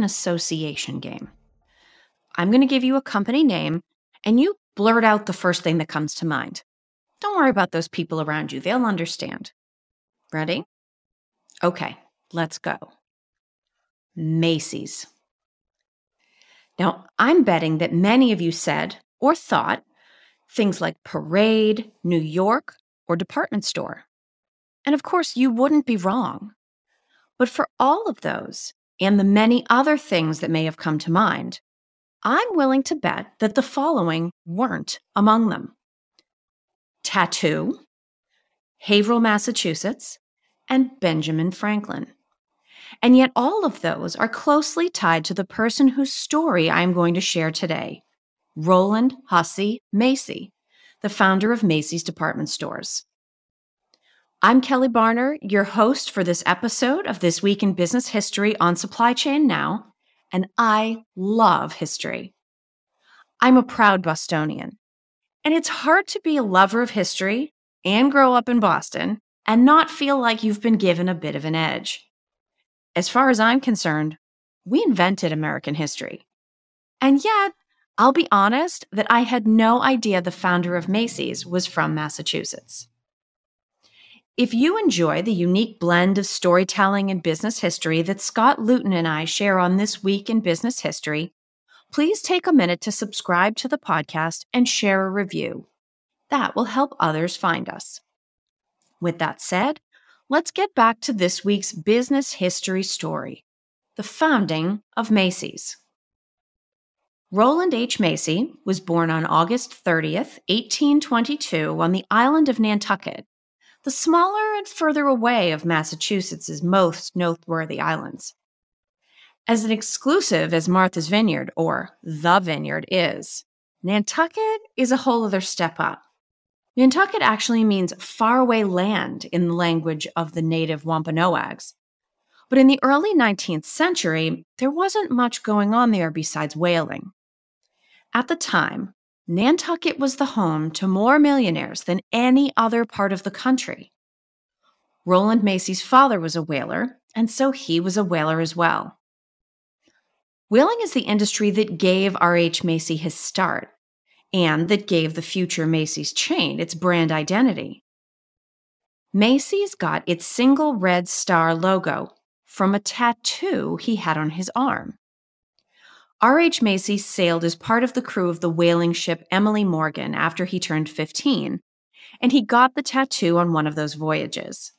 An association game. I'm going to give you a company name, and you blurt out the first thing that comes to mind. Don't worry about those people around you, they'll understand. Ready? Okay, let's go. Macy's. Now, I'm betting that many of you said or thought things like parade, New York, or department store. And of course, you wouldn't be wrong. But for all of those, and the many other things that may have come to mind, I'm willing to bet that the following weren't among them Tattoo, Haverhill, Massachusetts, and Benjamin Franklin. And yet, all of those are closely tied to the person whose story I'm going to share today Roland Hussey Macy, the founder of Macy's department stores. I'm Kelly Barner, your host for this episode of This Week in Business History on Supply Chain Now, and I love history. I'm a proud Bostonian, and it's hard to be a lover of history and grow up in Boston and not feel like you've been given a bit of an edge. As far as I'm concerned, we invented American history. And yet, I'll be honest that I had no idea the founder of Macy's was from Massachusetts. If you enjoy the unique blend of storytelling and business history that Scott Luton and I share on This Week in Business History, please take a minute to subscribe to the podcast and share a review. That will help others find us. With that said, let's get back to this week's business history story the founding of Macy's. Roland H. Macy was born on August 30th, 1822, on the island of Nantucket the smaller and further away of Massachusetts' most noteworthy islands. As an exclusive as Martha's Vineyard or the Vineyard is, Nantucket is a whole other step up. Nantucket actually means faraway land in the language of the native Wampanoags. But in the early 19th century, there wasn't much going on there besides whaling. At the time, Nantucket was the home to more millionaires than any other part of the country. Roland Macy's father was a whaler, and so he was a whaler as well. Whaling is the industry that gave R.H. Macy his start and that gave the future Macy's chain its brand identity. Macy's got its single red star logo from a tattoo he had on his arm. R.H. Macy sailed as part of the crew of the whaling ship Emily Morgan after he turned 15, and he got the tattoo on one of those voyages.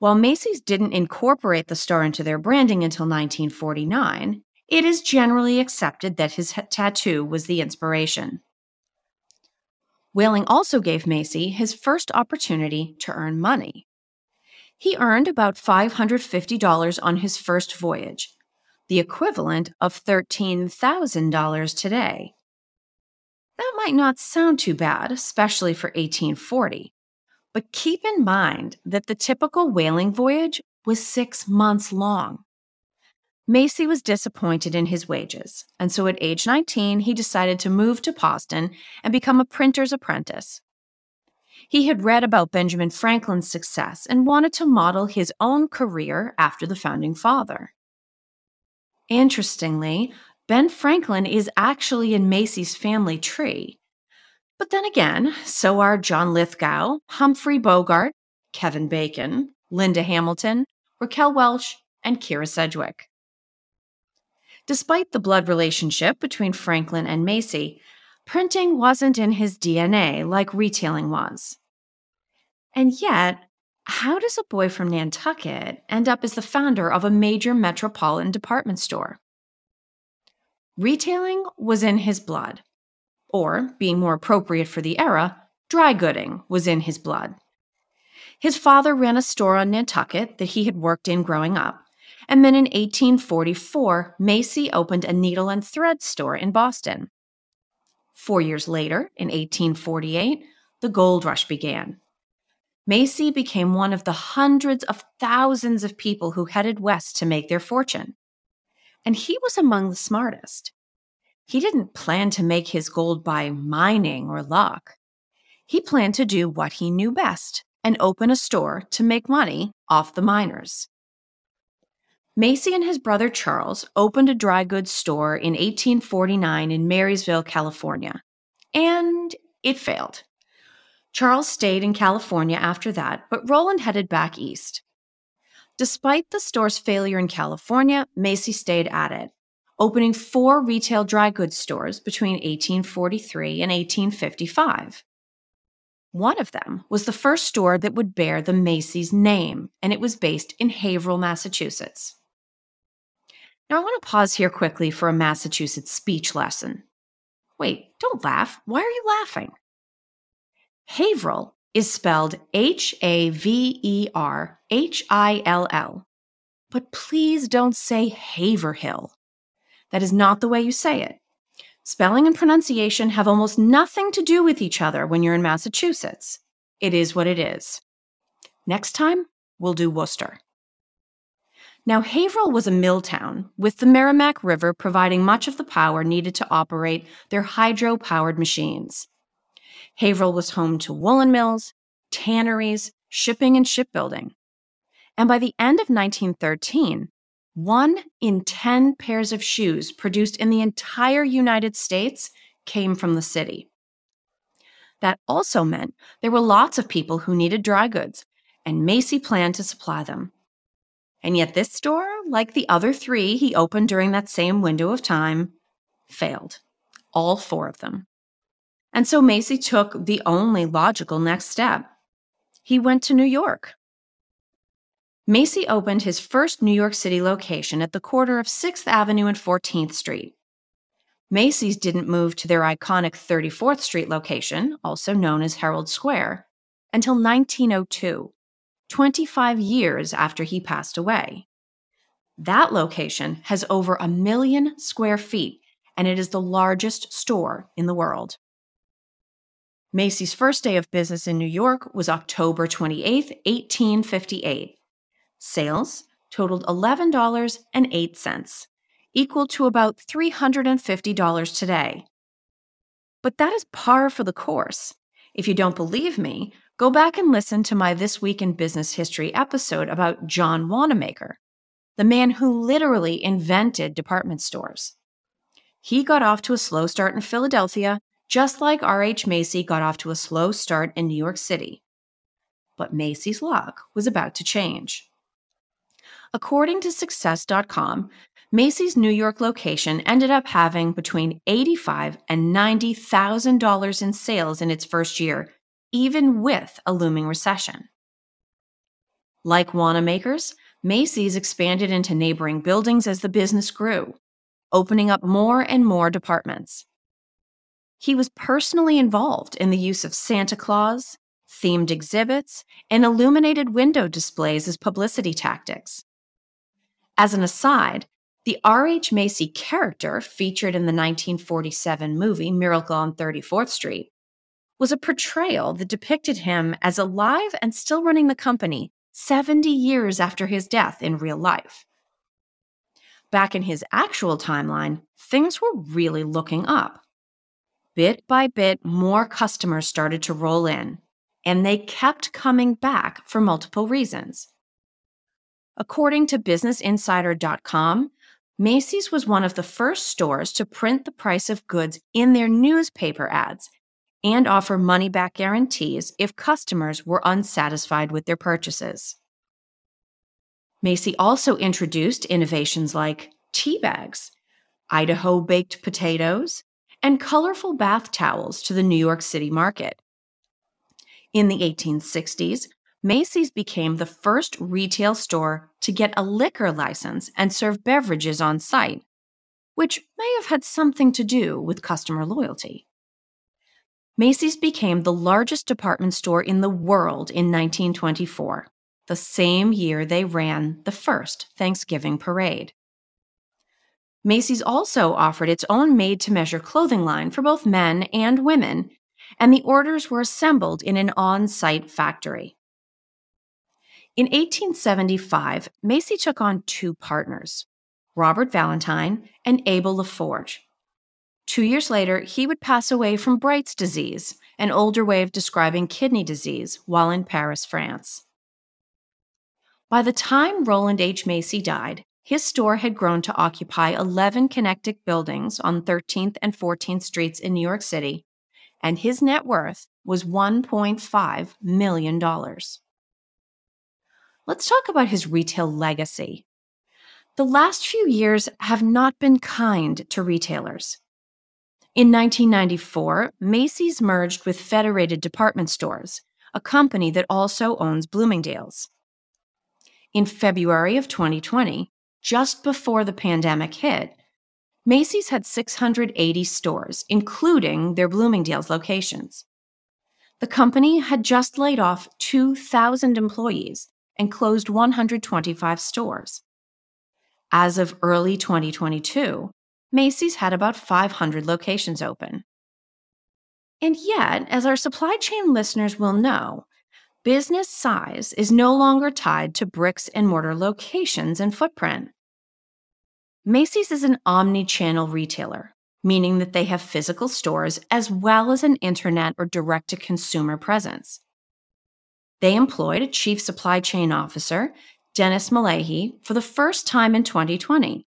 While Macy's didn't incorporate the star into their branding until 1949, it is generally accepted that his tattoo was the inspiration. Whaling also gave Macy his first opportunity to earn money. He earned about $550 on his first voyage, the equivalent of $13,000 today. That might not sound too bad, especially for 1840, but keep in mind that the typical whaling voyage was six months long. Macy was disappointed in his wages, and so at age 19, he decided to move to Boston and become a printer's apprentice. He had read about Benjamin Franklin's success and wanted to model his own career after the founding father. Interestingly, Ben Franklin is actually in Macy's family tree. But then again, so are John Lithgow, Humphrey Bogart, Kevin Bacon, Linda Hamilton, Raquel Welch, and Kyra Sedgwick. Despite the blood relationship between Franklin and Macy, printing wasn't in his DNA like retailing was. And yet, how does a boy from Nantucket end up as the founder of a major metropolitan department store? Retailing was in his blood, or, being more appropriate for the era, dry gooding was in his blood. His father ran a store on Nantucket that he had worked in growing up, and then in 1844, Macy opened a needle and thread store in Boston. Four years later, in 1848, the gold rush began. Macy became one of the hundreds of thousands of people who headed west to make their fortune. And he was among the smartest. He didn't plan to make his gold by mining or luck. He planned to do what he knew best and open a store to make money off the miners. Macy and his brother Charles opened a dry goods store in 1849 in Marysville, California, and it failed. Charles stayed in California after that, but Roland headed back east. Despite the store's failure in California, Macy stayed at it, opening four retail dry goods stores between 1843 and 1855. One of them was the first store that would bear the Macy's name, and it was based in Haverhill, Massachusetts. Now, I want to pause here quickly for a Massachusetts speech lesson. Wait, don't laugh. Why are you laughing? Haverhill is spelled H A V E R H I L L. But please don't say Haverhill. That is not the way you say it. Spelling and pronunciation have almost nothing to do with each other when you're in Massachusetts. It is what it is. Next time, we'll do Worcester. Now, Haverhill was a mill town, with the Merrimack River providing much of the power needed to operate their hydro powered machines. Haverhill was home to woolen mills, tanneries, shipping, and shipbuilding. And by the end of 1913, one in 10 pairs of shoes produced in the entire United States came from the city. That also meant there were lots of people who needed dry goods, and Macy planned to supply them. And yet, this store, like the other three he opened during that same window of time, failed. All four of them. And so Macy took the only logical next step. He went to New York. Macy opened his first New York City location at the corner of 6th Avenue and 14th Street. Macy's didn't move to their iconic 34th Street location, also known as Herald Square, until 1902, 25 years after he passed away. That location has over a million square feet, and it is the largest store in the world. Macy's first day of business in New York was October 28, 1858. Sales totaled $11.08, equal to about $350 today. But that is par for the course. If you don't believe me, go back and listen to my This Week in Business History episode about John Wanamaker, the man who literally invented department stores. He got off to a slow start in Philadelphia just like R.H. Macy got off to a slow start in New York City. But Macy's luck was about to change. According to Success.com, Macy's New York location ended up having between 85 and $90,000 in sales in its first year, even with a looming recession. Like Wanamaker's, Macy's expanded into neighboring buildings as the business grew, opening up more and more departments. He was personally involved in the use of Santa Claus, themed exhibits, and illuminated window displays as publicity tactics. As an aside, the R.H. Macy character featured in the 1947 movie Miracle on 34th Street was a portrayal that depicted him as alive and still running the company 70 years after his death in real life. Back in his actual timeline, things were really looking up. Bit by bit, more customers started to roll in, and they kept coming back for multiple reasons. According to BusinessInsider.com, Macy's was one of the first stores to print the price of goods in their newspaper ads and offer money back guarantees if customers were unsatisfied with their purchases. Macy also introduced innovations like tea bags, Idaho baked potatoes, and colorful bath towels to the New York City market. In the 1860s, Macy's became the first retail store to get a liquor license and serve beverages on site, which may have had something to do with customer loyalty. Macy's became the largest department store in the world in 1924 the same year they ran the first Thanksgiving parade. Macy's also offered its own made to measure clothing line for both men and women, and the orders were assembled in an on site factory. In 1875, Macy took on two partners, Robert Valentine and Abel LaForge. Two years later, he would pass away from Bright's disease, an older way of describing kidney disease, while in Paris, France. By the time Roland H. Macy died, his store had grown to occupy 11 connected buildings on 13th and 14th Streets in New York City, and his net worth was $1.5 million. Let's talk about his retail legacy. The last few years have not been kind to retailers. In 1994, Macy's merged with Federated Department Stores, a company that also owns Bloomingdale's in February of 2020, just before the pandemic hit, Macy's had 680 stores, including their Bloomingdale's locations. The company had just laid off 2,000 employees and closed 125 stores. As of early 2022, Macy's had about 500 locations open. And yet, as our supply chain listeners will know, business size is no longer tied to bricks and mortar locations and footprint. Macy's is an omni channel retailer, meaning that they have physical stores as well as an internet or direct to consumer presence. They employed a chief supply chain officer, Dennis Mullahy, for the first time in 2020,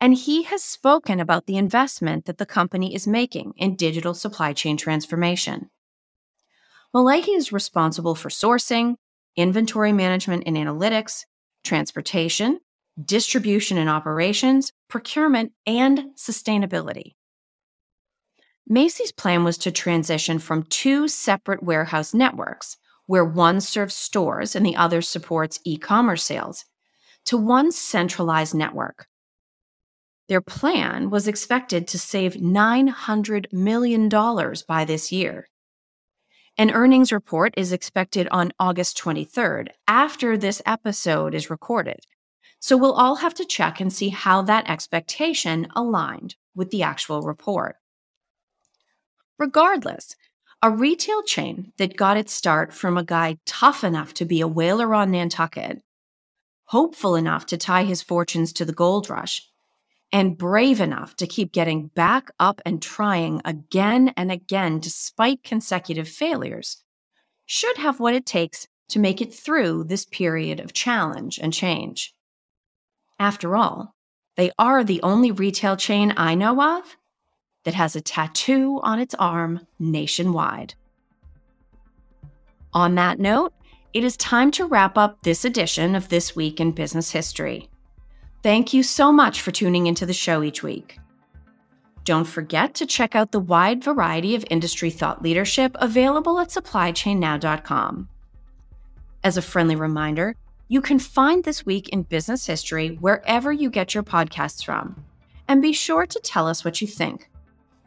and he has spoken about the investment that the company is making in digital supply chain transformation. Mullahy is responsible for sourcing, inventory management and analytics, transportation, distribution and operations, procurement, and sustainability. Macy's plan was to transition from two separate warehouse networks, where one serves stores and the other supports e commerce sales, to one centralized network. Their plan was expected to save $900 million by this year. An earnings report is expected on August 23rd, after this episode is recorded. So we'll all have to check and see how that expectation aligned with the actual report. Regardless, a retail chain that got its start from a guy tough enough to be a whaler on Nantucket, hopeful enough to tie his fortunes to the gold rush, and brave enough to keep getting back up and trying again and again despite consecutive failures, should have what it takes to make it through this period of challenge and change. After all, they are the only retail chain I know of that has a tattoo on its arm nationwide. On that note, it is time to wrap up this edition of This Week in Business History. Thank you so much for tuning into the show each week. Don't forget to check out the wide variety of industry thought leadership available at supplychainnow.com. As a friendly reminder, you can find This Week in Business History wherever you get your podcasts from. And be sure to tell us what you think.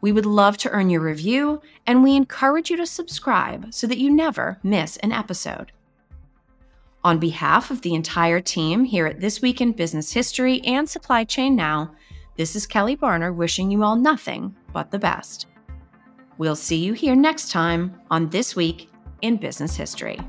We would love to earn your review, and we encourage you to subscribe so that you never miss an episode. On behalf of the entire team here at This Week in Business History and Supply Chain Now, this is Kelly Barner wishing you all nothing but the best. We'll see you here next time on This Week in Business History.